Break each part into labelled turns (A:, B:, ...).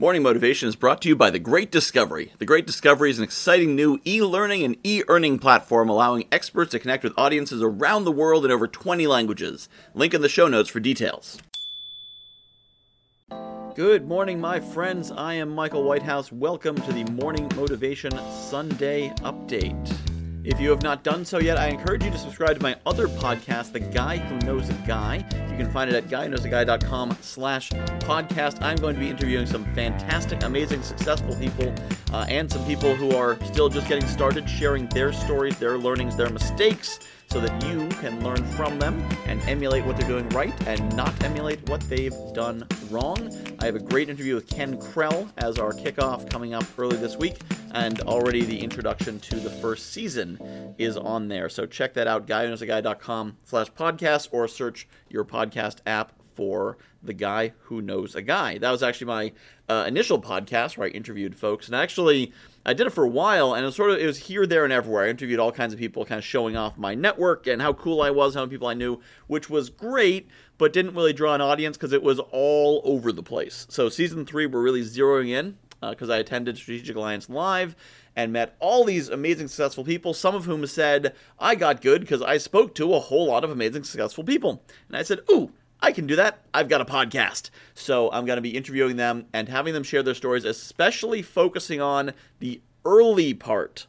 A: Morning Motivation is brought to you by The Great Discovery. The Great Discovery is an exciting new e learning and e earning platform allowing experts to connect with audiences around the world in over 20 languages. Link in the show notes for details. Good morning, my friends. I am Michael Whitehouse. Welcome to the Morning Motivation Sunday Update. If you have not done so yet, I encourage you to subscribe to my other podcast, The Guy Who Knows a Guy. You can find it at guyknowsaguy.com slash podcast. I'm going to be interviewing some fantastic, amazing, successful people uh, and some people who are still just getting started, sharing their stories, their learnings, their mistakes, so that you can learn from them and emulate what they're doing right and not emulate what they've done wrong. I have a great interview with Ken Krell as our kickoff coming up early this week, and already the introduction to the first season is on there. So check that out, guyknowsaguy.com slash podcast, or search your podcast app for the guy who knows a guy. That was actually my uh, initial podcast where I interviewed folks, and actually I did it for a while, and it was sort of it was here, there, and everywhere. I interviewed all kinds of people, kind of showing off my network and how cool I was, how many people I knew, which was great, but didn't really draw an audience because it was all over the place. So season three, we're really zeroing in because uh, I attended Strategic Alliance Live and met all these amazing, successful people, some of whom said, I got good because I spoke to a whole lot of amazing, successful people. And I said, Ooh, I can do that. I've got a podcast. So I'm going to be interviewing them and having them share their stories, especially focusing on the early part.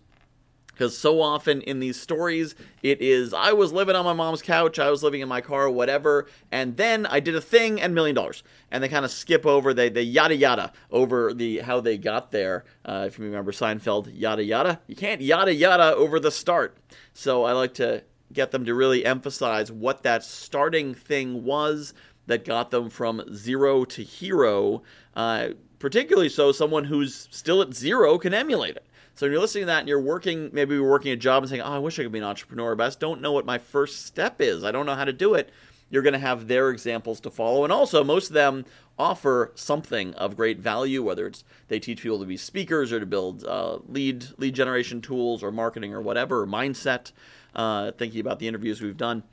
A: Because so often in these stories, it is I was living on my mom's couch, I was living in my car, whatever, and then I did a thing and million dollars. And they kind of skip over, they, they yada yada over the how they got there. Uh, if you remember Seinfeld, yada yada. You can't yada yada over the start. So I like to get them to really emphasize what that starting thing was that got them from zero to hero. Uh, particularly so, someone who's still at zero can emulate it. So when you're listening to that and you're working, maybe you're working a job and saying, "Oh, I wish I could be an entrepreneur, but I just don't know what my first step is. I don't know how to do it." You're going to have their examples to follow, and also most of them offer something of great value, whether it's they teach people to be speakers or to build uh, lead lead generation tools or marketing or whatever or mindset uh, thinking about the interviews we've done.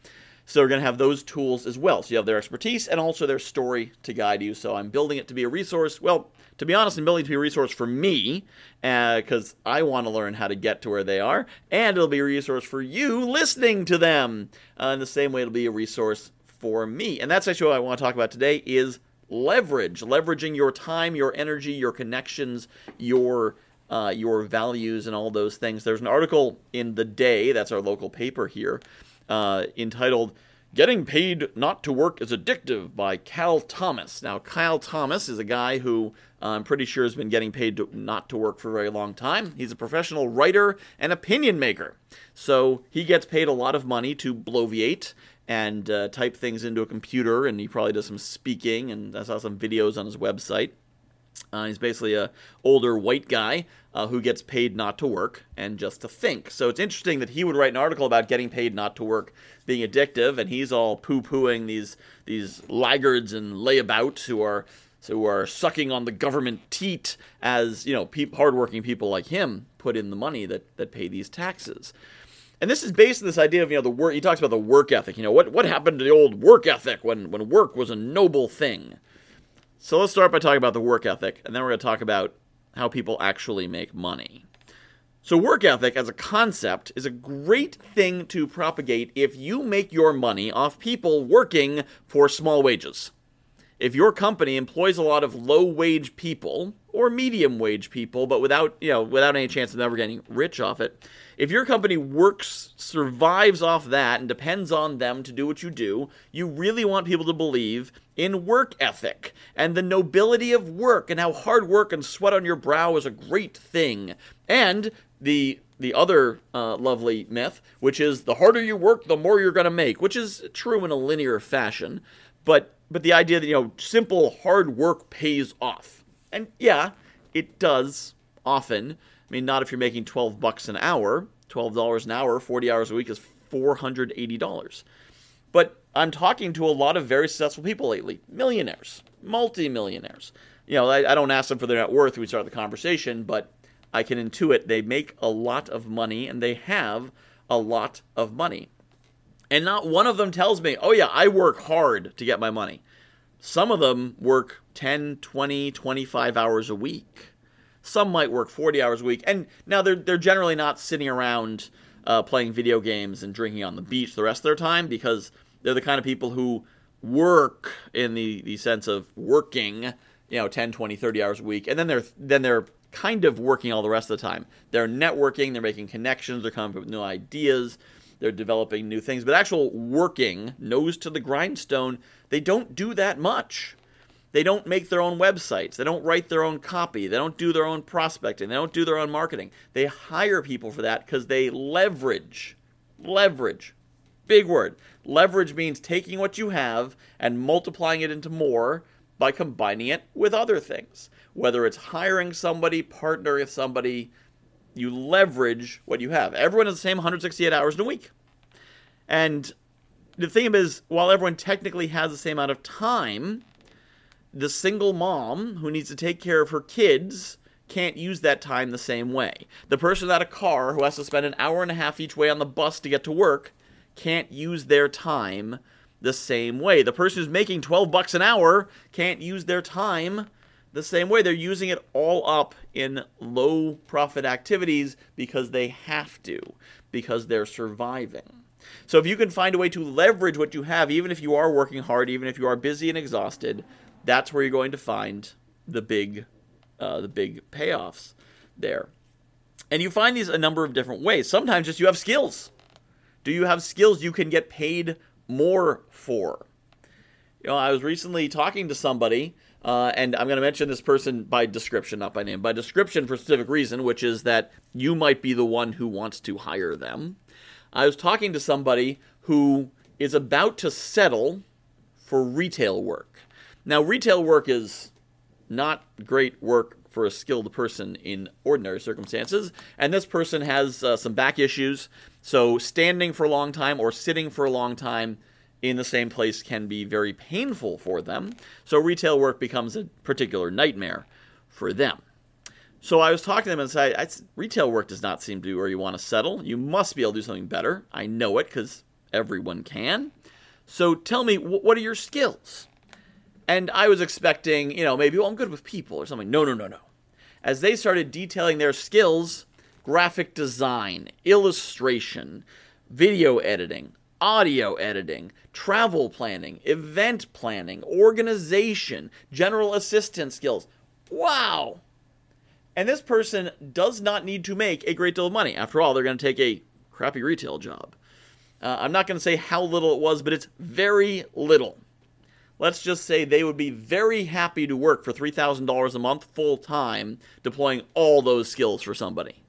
A: So we're going to have those tools as well. So you have their expertise and also their story to guide you. So I'm building it to be a resource. Well, to be honest, I'm building it to be a resource for me because uh, I want to learn how to get to where they are, and it'll be a resource for you listening to them. Uh, in the same way, it'll be a resource for me. And that's actually what I want to talk about today: is leverage, leveraging your time, your energy, your connections, your uh, your values and all those things. There's an article in The Day, that's our local paper here, uh, entitled Getting Paid Not to Work is Addictive by Cal Thomas. Now, Kyle Thomas is a guy who uh, I'm pretty sure has been getting paid to, not to work for a very long time. He's a professional writer and opinion maker. So he gets paid a lot of money to bloviate and uh, type things into a computer, and he probably does some speaking, and I saw some videos on his website. Uh, he's basically a older white guy uh, who gets paid not to work and just to think. So it's interesting that he would write an article about getting paid not to work being addictive, and he's all poo-pooing these these laggards and layabouts who are who are sucking on the government teat as you know pe- hardworking people like him put in the money that that pay these taxes. And this is based on this idea of you know the work. He talks about the work ethic. You know what what happened to the old work ethic when when work was a noble thing. So let's start by talking about the work ethic, and then we're going to talk about how people actually make money. So, work ethic as a concept is a great thing to propagate if you make your money off people working for small wages. If your company employs a lot of low wage people or medium wage people, but without, you know, without any chance of ever getting rich off it, if your company works, survives off that, and depends on them to do what you do, you really want people to believe in work ethic and the nobility of work and how hard work and sweat on your brow is a great thing. And the the other uh, lovely myth, which is the harder you work, the more you're going to make, which is true in a linear fashion, but but the idea that you know simple hard work pays off, and yeah, it does often. I mean, not if you're making 12 bucks an hour. $12 an hour, 40 hours a week is $480. But I'm talking to a lot of very successful people lately millionaires, multimillionaires. You know, I, I don't ask them for their net worth when we start the conversation, but I can intuit they make a lot of money and they have a lot of money. And not one of them tells me, oh, yeah, I work hard to get my money. some of them work 10, 20, 25 hours a week. Some might work 40 hours a week. And now they're, they're generally not sitting around uh, playing video games and drinking on the beach the rest of their time because they're the kind of people who work in the, the sense of working, you know, 10, 20, 30 hours a week. And then they're, then they're kind of working all the rest of the time. They're networking, they're making connections, they're coming up with new ideas, they're developing new things. But actual working, nose to the grindstone, they don't do that much. They don't make their own websites. They don't write their own copy. They don't do their own prospecting. They don't do their own marketing. They hire people for that because they leverage. Leverage. Big word. Leverage means taking what you have and multiplying it into more by combining it with other things. Whether it's hiring somebody, partnering with somebody, you leverage what you have. Everyone has the same 168 hours in a week. And the thing is, while everyone technically has the same amount of time, the single mom who needs to take care of her kids can't use that time the same way. The person without a car who has to spend an hour and a half each way on the bus to get to work can't use their time the same way. The person who's making 12 bucks an hour can't use their time the same way. They're using it all up in low profit activities because they have to, because they're surviving. So if you can find a way to leverage what you have, even if you are working hard, even if you are busy and exhausted, that's where you're going to find the big, uh, the big payoffs there. And you find these a number of different ways. Sometimes just you have skills. Do you have skills you can get paid more for? You know, I was recently talking to somebody, uh, and I'm going to mention this person by description, not by name, by description for a specific reason, which is that you might be the one who wants to hire them. I was talking to somebody who is about to settle for retail work. Now, retail work is not great work for a skilled person in ordinary circumstances, and this person has uh, some back issues. So, standing for a long time or sitting for a long time in the same place can be very painful for them. So, retail work becomes a particular nightmare for them. So I was talking to them and said, retail work does not seem to be where you want to settle. You must be able to do something better. I know it because everyone can. So tell me, what are your skills? And I was expecting, you know, maybe, well, I'm good with people or something. No, no, no, no. As they started detailing their skills, graphic design, illustration, video editing, audio editing, travel planning, event planning, organization, general assistant skills. Wow! And this person does not need to make a great deal of money. After all, they're going to take a crappy retail job. Uh, I'm not going to say how little it was, but it's very little let's just say they would be very happy to work for $3,000 a month full time deploying all those skills for somebody.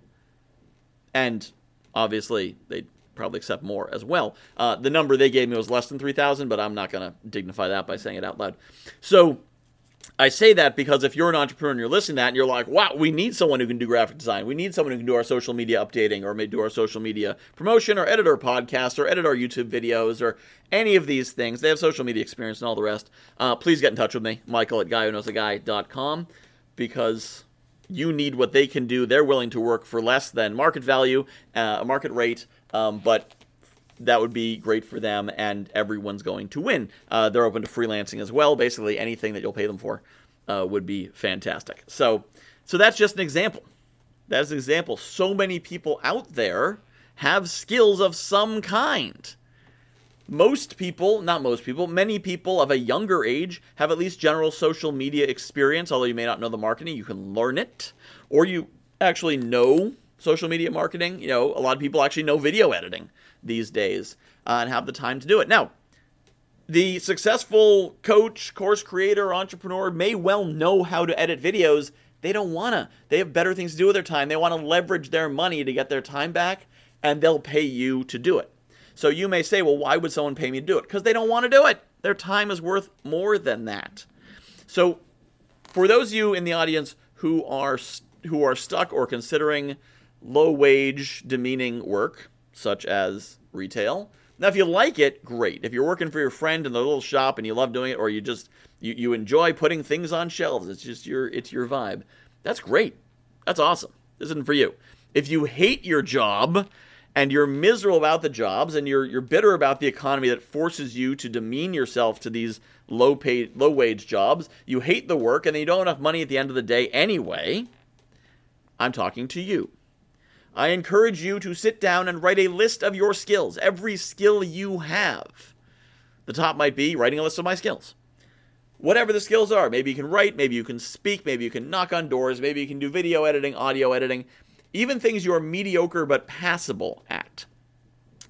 A: And obviously, they'd probably accept more as well. Uh, the number they gave me was less than 3,000, but I'm not going to dignify that by saying it out loud. So I say that because if you're an entrepreneur and you're listening to that and you're like, wow, we need someone who can do graphic design. We need someone who can do our social media updating or maybe do our social media promotion or edit our podcast or edit our YouTube videos or any of these things. They have social media experience and all the rest. Uh, please get in touch with me, Michael at guywhoknowsaguy.com, because you need what they can do. They're willing to work for less than market value, uh, market rate, um, but that would be great for them, and everyone's going to win. Uh, they're open to freelancing as well. Basically, anything that you'll pay them for uh, would be fantastic. So, so that's just an example. That's an example. So many people out there have skills of some kind. Most people, not most people, many people of a younger age have at least general social media experience, although you may not know the marketing, you can learn it. Or you actually know social media marketing. You know, a lot of people actually know video editing these days uh, and have the time to do it. Now, the successful coach, course creator, entrepreneur may well know how to edit videos. They don't want to. They have better things to do with their time. They want to leverage their money to get their time back, and they'll pay you to do it. So you may say, well, why would someone pay me to do it? Because they don't want to do it. Their time is worth more than that. So, for those of you in the audience who are who are stuck or considering low wage, demeaning work, such as retail. Now, if you like it, great. If you're working for your friend in the little shop and you love doing it, or you just you, you enjoy putting things on shelves, it's just your it's your vibe. That's great. That's awesome. This isn't for you. If you hate your job and you're miserable about the jobs and you're you're bitter about the economy that forces you to demean yourself to these low paid, low wage jobs. You hate the work and then you don't have enough money at the end of the day anyway. I'm talking to you. I encourage you to sit down and write a list of your skills, every skill you have. The top might be writing a list of my skills. Whatever the skills are, maybe you can write, maybe you can speak, maybe you can knock on doors, maybe you can do video editing, audio editing, even things you are mediocre but passable at.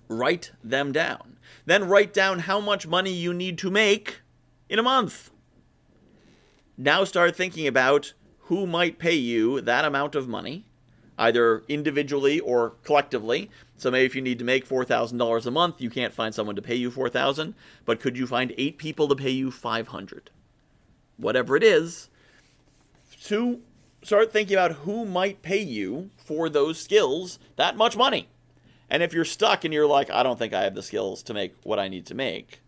A: Write them down. Then write down how much money you need to make in a month. Now start thinking about who might pay you that amount of money, either individually or collectively. So maybe if you need to make $4,000 a month, you can't find someone to pay you 4,000, but could you find 8 people to pay you 500? Whatever it is, to start thinking about who might pay you for those skills that much money. And if you're stuck and you're like, I don't think I have the skills to make what I need to make,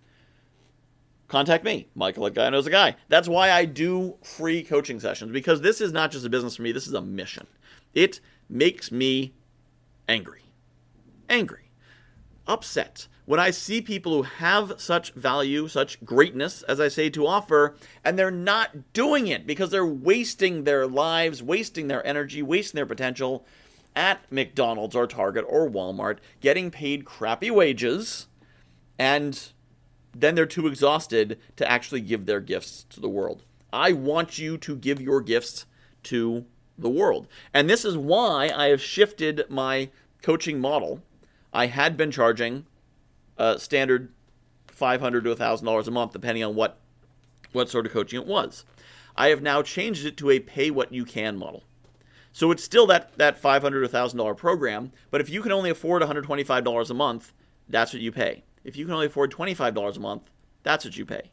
A: contact me, Michael at Guy Knows a Guy. That's why I do free coaching sessions because this is not just a business for me, this is a mission. It makes me angry. Angry. Upset. When I see people who have such value, such greatness, as I say, to offer, and they're not doing it because they're wasting their lives, wasting their energy, wasting their potential at McDonald's or Target or Walmart, getting paid crappy wages, and then they're too exhausted to actually give their gifts to the world. I want you to give your gifts to the world. And this is why I have shifted my coaching model. I had been charging a standard 500 to $1,000 a month, depending on what, what sort of coaching it was. I have now changed it to a pay what you can model. So it's still that, that 500 to $1,000 program, but if you can only afford $125 a month, that's what you pay. If you can only afford $25 a month, that's what you pay.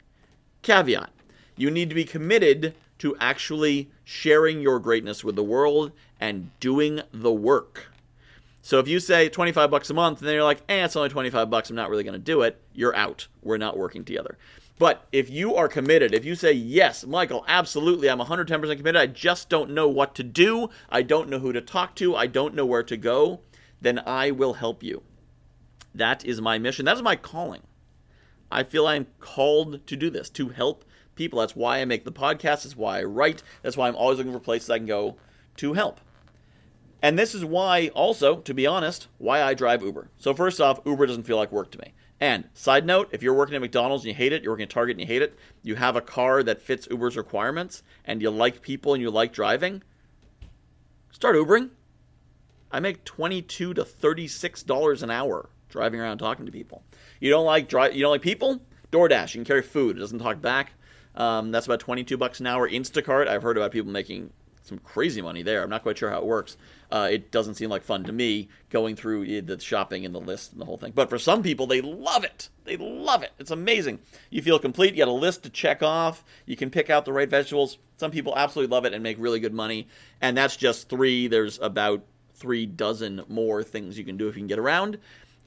A: Caveat you need to be committed to actually sharing your greatness with the world and doing the work. So if you say 25 bucks a month and then you're like, eh, it's only 25 bucks, I'm not really going to do it, you're out. We're not working together. But if you are committed, if you say, yes, Michael, absolutely, I'm 110% committed, I just don't know what to do, I don't know who to talk to, I don't know where to go, then I will help you. That is my mission. That is my calling. I feel I'm called to do this, to help people. That's why I make the podcast. That's why I write. That's why I'm always looking for places I can go to help. And this is why, also, to be honest, why I drive Uber. So, first off, Uber doesn't feel like work to me. And, side note, if you're working at McDonald's and you hate it, you're working at Target and you hate it, you have a car that fits Uber's requirements, and you like people and you like driving, start Ubering. I make 22 to $36 an hour driving around talking to people. You don't like drive. You don't like people. DoorDash. You can carry food. It doesn't talk back. Um, that's about 22 bucks an hour. Instacart. I've heard about people making some crazy money there. I'm not quite sure how it works. Uh, it doesn't seem like fun to me going through the shopping and the list and the whole thing. But for some people, they love it. They love it. It's amazing. You feel complete. You got a list to check off. You can pick out the right vegetables. Some people absolutely love it and make really good money. And that's just three. There's about three dozen more things you can do if you can get around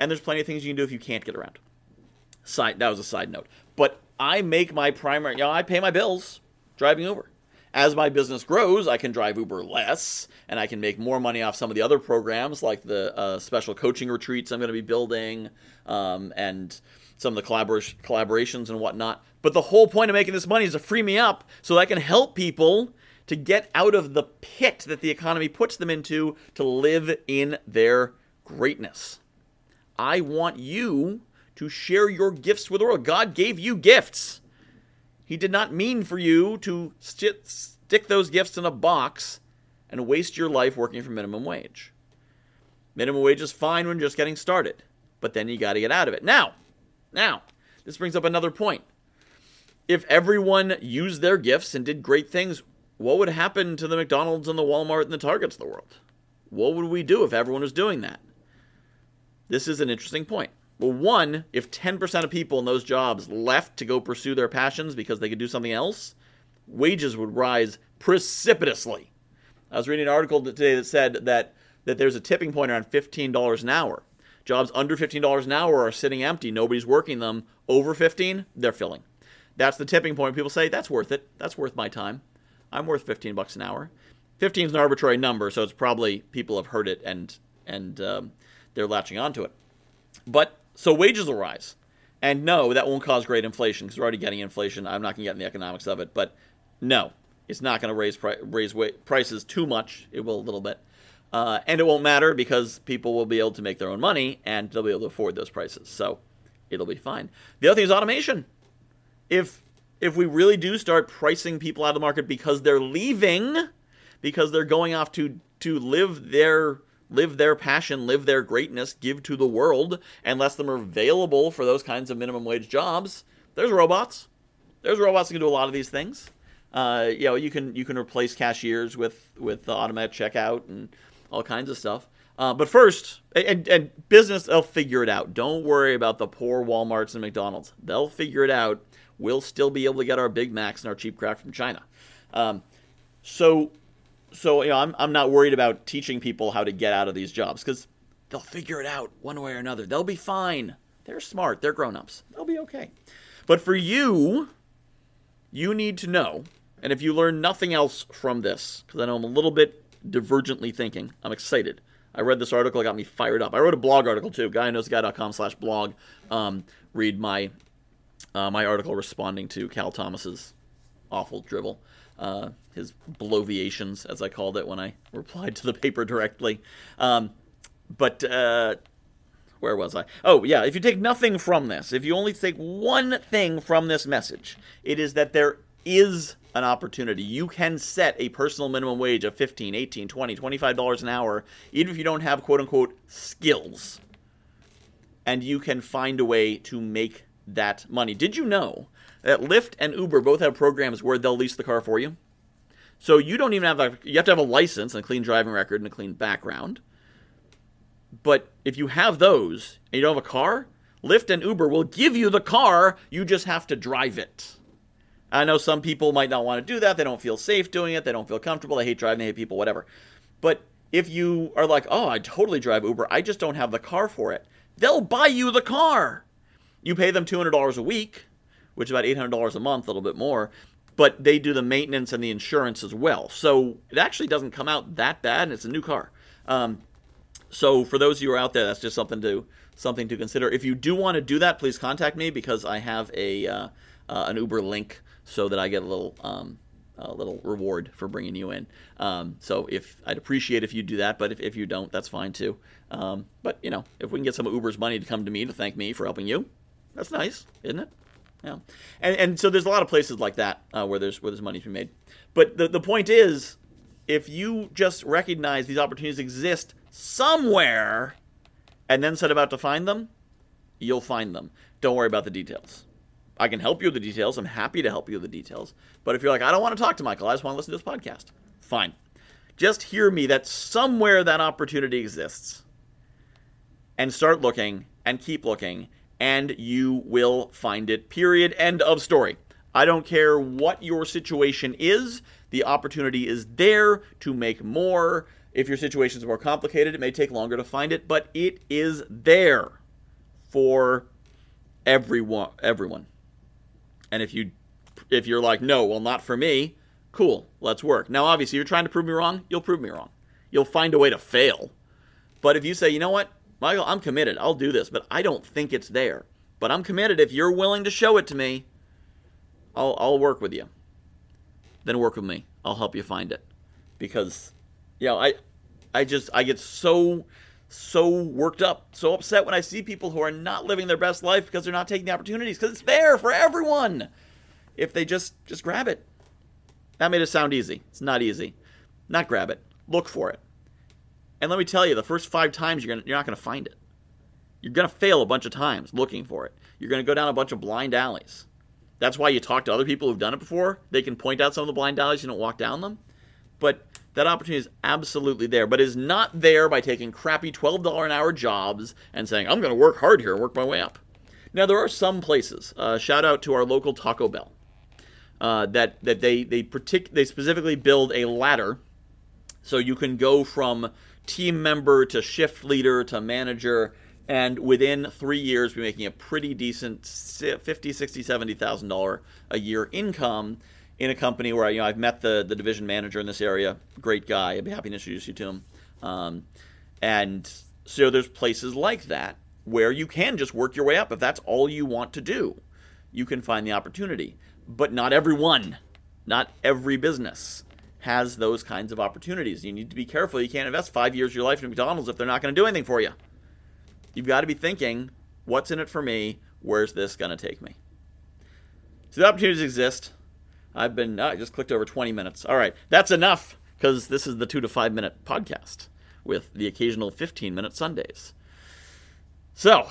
A: and there's plenty of things you can do if you can't get around. Side that was a side note. But I make my primary, you know, I pay my bills driving Uber. As my business grows, I can drive Uber less, and I can make more money off some of the other programs, like the uh, special coaching retreats I'm going to be building, um, and some of the collabor- collaborations and whatnot. But the whole point of making this money is to free me up so that I can help people to get out of the pit that the economy puts them into to live in their greatness. I want you to share your gifts with the world. God gave you gifts. He did not mean for you to st- stick those gifts in a box and waste your life working for minimum wage. Minimum wage is fine when just getting started, but then you got to get out of it. Now, now, this brings up another point. If everyone used their gifts and did great things, what would happen to the McDonald's and the Walmart and the Targets of the world? What would we do if everyone was doing that? This is an interesting point. Well, one, if 10% of people in those jobs left to go pursue their passions because they could do something else, wages would rise precipitously. I was reading an article today that said that, that there's a tipping point around $15 an hour. Jobs under $15 an hour are sitting empty. Nobody's working them. Over 15, they're filling. That's the tipping point. People say, that's worth it. That's worth my time. I'm worth 15 bucks an hour. 15 is an arbitrary number, so it's probably people have heard it and and um, they're latching onto it. But so wages will rise. And no, that won't cause great inflation because we're already getting inflation. I'm not going to get in the economics of it, but no, it's not going to raise pri- raise prices too much. It will a little bit, uh, and it won't matter because people will be able to make their own money and they'll be able to afford those prices. So it'll be fine. The other thing is automation. If if we really do start pricing people out of the market because they're leaving, because they're going off to to live their live their passion, live their greatness, give to the world, and less them are available for those kinds of minimum wage jobs, there's robots. There's robots that can do a lot of these things. Uh, you know, you can you can replace cashiers with with automatic checkout and all kinds of stuff. Uh, but first, and, and business, they'll figure it out. Don't worry about the poor WalMarts and McDonald's. They'll figure it out. We'll still be able to get our Big Macs and our cheap crap from China. Um, so so you know, I'm I'm not worried about teaching people how to get out of these jobs because they'll figure it out one way or another. They'll be fine. They're smart. They're grown-ups. They'll be okay. But for you, you need to know, and if you learn nothing else from this, because I know I'm a little bit divergently thinking, I'm excited. I read this article, it got me fired up. I wrote a blog article too, guyknowsguy.com slash blog. Um, read my uh, my article responding to Cal Thomas's awful drivel uh, his bloviations, as I called it when I replied to the paper directly. Um, but uh, where was I? Oh, yeah. If you take nothing from this, if you only take one thing from this message, it is that there is an opportunity. You can set a personal minimum wage of 15, 18, 20, 25 dollars an hour even if you don't have quote unquote skills. And you can find a way to make that money. Did you know that Lyft and Uber both have programs where they'll lease the car for you. So you don't even have a, you have to have a license and a clean driving record and a clean background. But if you have those and you don't have a car, Lyft and Uber will give you the car, you just have to drive it. I know some people might not want to do that. They don't feel safe doing it. They don't feel comfortable. They hate driving. They hate people, whatever. But if you are like, oh, I totally drive Uber, I just don't have the car for it, they'll buy you the car. You pay them $200 a week which is about $800 a month, a little bit more. But they do the maintenance and the insurance as well. So it actually doesn't come out that bad, and it's a new car. Um, so for those of you who are out there, that's just something to something to consider. If you do want to do that, please contact me because I have a uh, uh, an Uber link so that I get a little um, a little reward for bringing you in. Um, so if I'd appreciate if you do that, but if, if you don't, that's fine too. Um, but you know, if we can get some of Uber's money to come to me to thank me for helping you, that's nice, isn't it? Yeah, and and so there's a lot of places like that uh, where there's where there's money to be made. But the the point is, if you just recognize these opportunities exist somewhere, and then set about to find them, you'll find them. Don't worry about the details. I can help you with the details. I'm happy to help you with the details. But if you're like, I don't want to talk to Michael, I just want to listen to this podcast, fine. Just hear me that somewhere that opportunity exists, and start looking and keep looking and you will find it. Period. End of story. I don't care what your situation is, the opportunity is there to make more. If your situation is more complicated, it may take longer to find it, but it is there for everyone everyone. And if you if you're like, "No, well not for me." Cool, let's work. Now obviously you're trying to prove me wrong, you'll prove me wrong. You'll find a way to fail. But if you say, "You know what? Michael, I'm committed. I'll do this, but I don't think it's there. But I'm committed. If you're willing to show it to me, I'll, I'll work with you. Then work with me. I'll help you find it. Because, you know, I, I just, I get so, so worked up, so upset when I see people who are not living their best life because they're not taking the opportunities because it's there for everyone. If they just, just grab it. That made it sound easy. It's not easy. Not grab it. Look for it. And let me tell you, the first five times you're, gonna, you're not going to find it. You're going to fail a bunch of times looking for it. You're going to go down a bunch of blind alleys. That's why you talk to other people who've done it before. They can point out some of the blind alleys. You don't walk down them. But that opportunity is absolutely there, but is not there by taking crappy $12 an hour jobs and saying, I'm going to work hard here and work my way up. Now, there are some places, uh, shout out to our local Taco Bell, uh, that, that they, they, partic- they specifically build a ladder so you can go from team member to shift leader to manager and within three years be making a pretty decent 50 60 70000 dollar a year income in a company where you know i've met the, the division manager in this area great guy i'd be happy to introduce you to him um, and so there's places like that where you can just work your way up if that's all you want to do. You can find the opportunity. But not everyone, not every business has those kinds of opportunities. You need to be careful. You can't invest five years of your life in McDonald's if they're not going to do anything for you. You've got to be thinking, what's in it for me? Where's this going to take me? So the opportunities exist. I've been, oh, I just clicked over 20 minutes. All right, that's enough because this is the two to five minute podcast with the occasional 15 minute Sundays. So,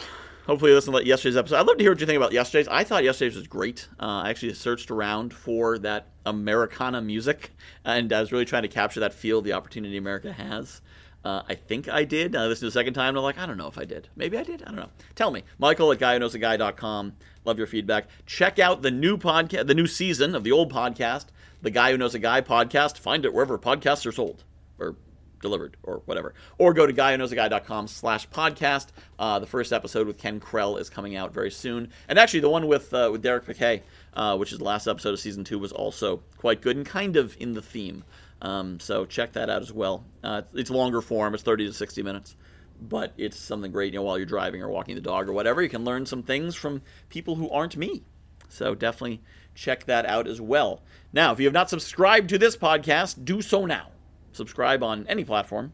A: hopefully, listen to yesterday's episode. I'd love to hear what you think about yesterday's. I thought yesterday's was great. Uh, I actually searched around for that Americana music, and I was really trying to capture that feel the opportunity America has. Uh, I think I did. I listened to the second time, and I'm like, I don't know if I did. Maybe I did. I don't know. Tell me. Michael at guywhoknowsaguy.com. Love your feedback. Check out the new podcast, the new season of the old podcast, the Guy Who Knows a Guy podcast. Find it wherever podcasts are sold or delivered or whatever. Or go to guywhoknowsaguy.com slash podcast. Uh, the first episode with Ken Krell is coming out very soon. And actually, the one with, uh, with Derek McKay, uh, which is the last episode of season two, was also quite good and kind of in the theme. Um, so check that out as well. Uh, it's longer form; it's 30 to 60 minutes, but it's something great. You know, while you're driving or walking the dog or whatever, you can learn some things from people who aren't me. So definitely check that out as well. Now, if you have not subscribed to this podcast, do so now. Subscribe on any platform.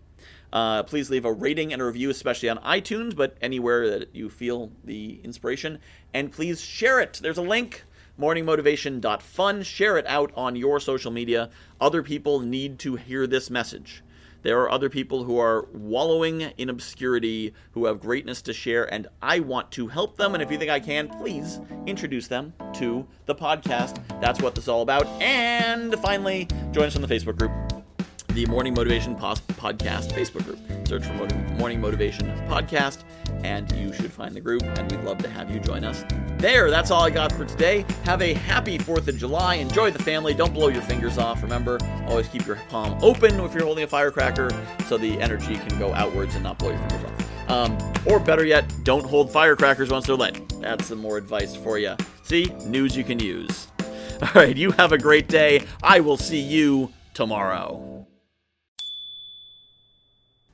A: Uh, please leave a rating and a review, especially on iTunes, but anywhere that you feel the inspiration. And please share it. There's a link morningmotivation.fun. Share it out on your social media. Other people need to hear this message. There are other people who are wallowing in obscurity, who have greatness to share, and I want to help them. And if you think I can, please introduce them to the podcast. That's what this is all about. And finally, join us on the Facebook group the Morning Motivation Podcast Facebook group. Search for Morning Motivation Podcast, and you should find the group, and we'd love to have you join us there. That's all I got for today. Have a happy 4th of July. Enjoy the family. Don't blow your fingers off. Remember, always keep your palm open if you're holding a firecracker so the energy can go outwards and not blow your fingers off. Um, or better yet, don't hold firecrackers once they're lit. That's some more advice for you. See, news you can use. All right, you have a great day. I will see you tomorrow.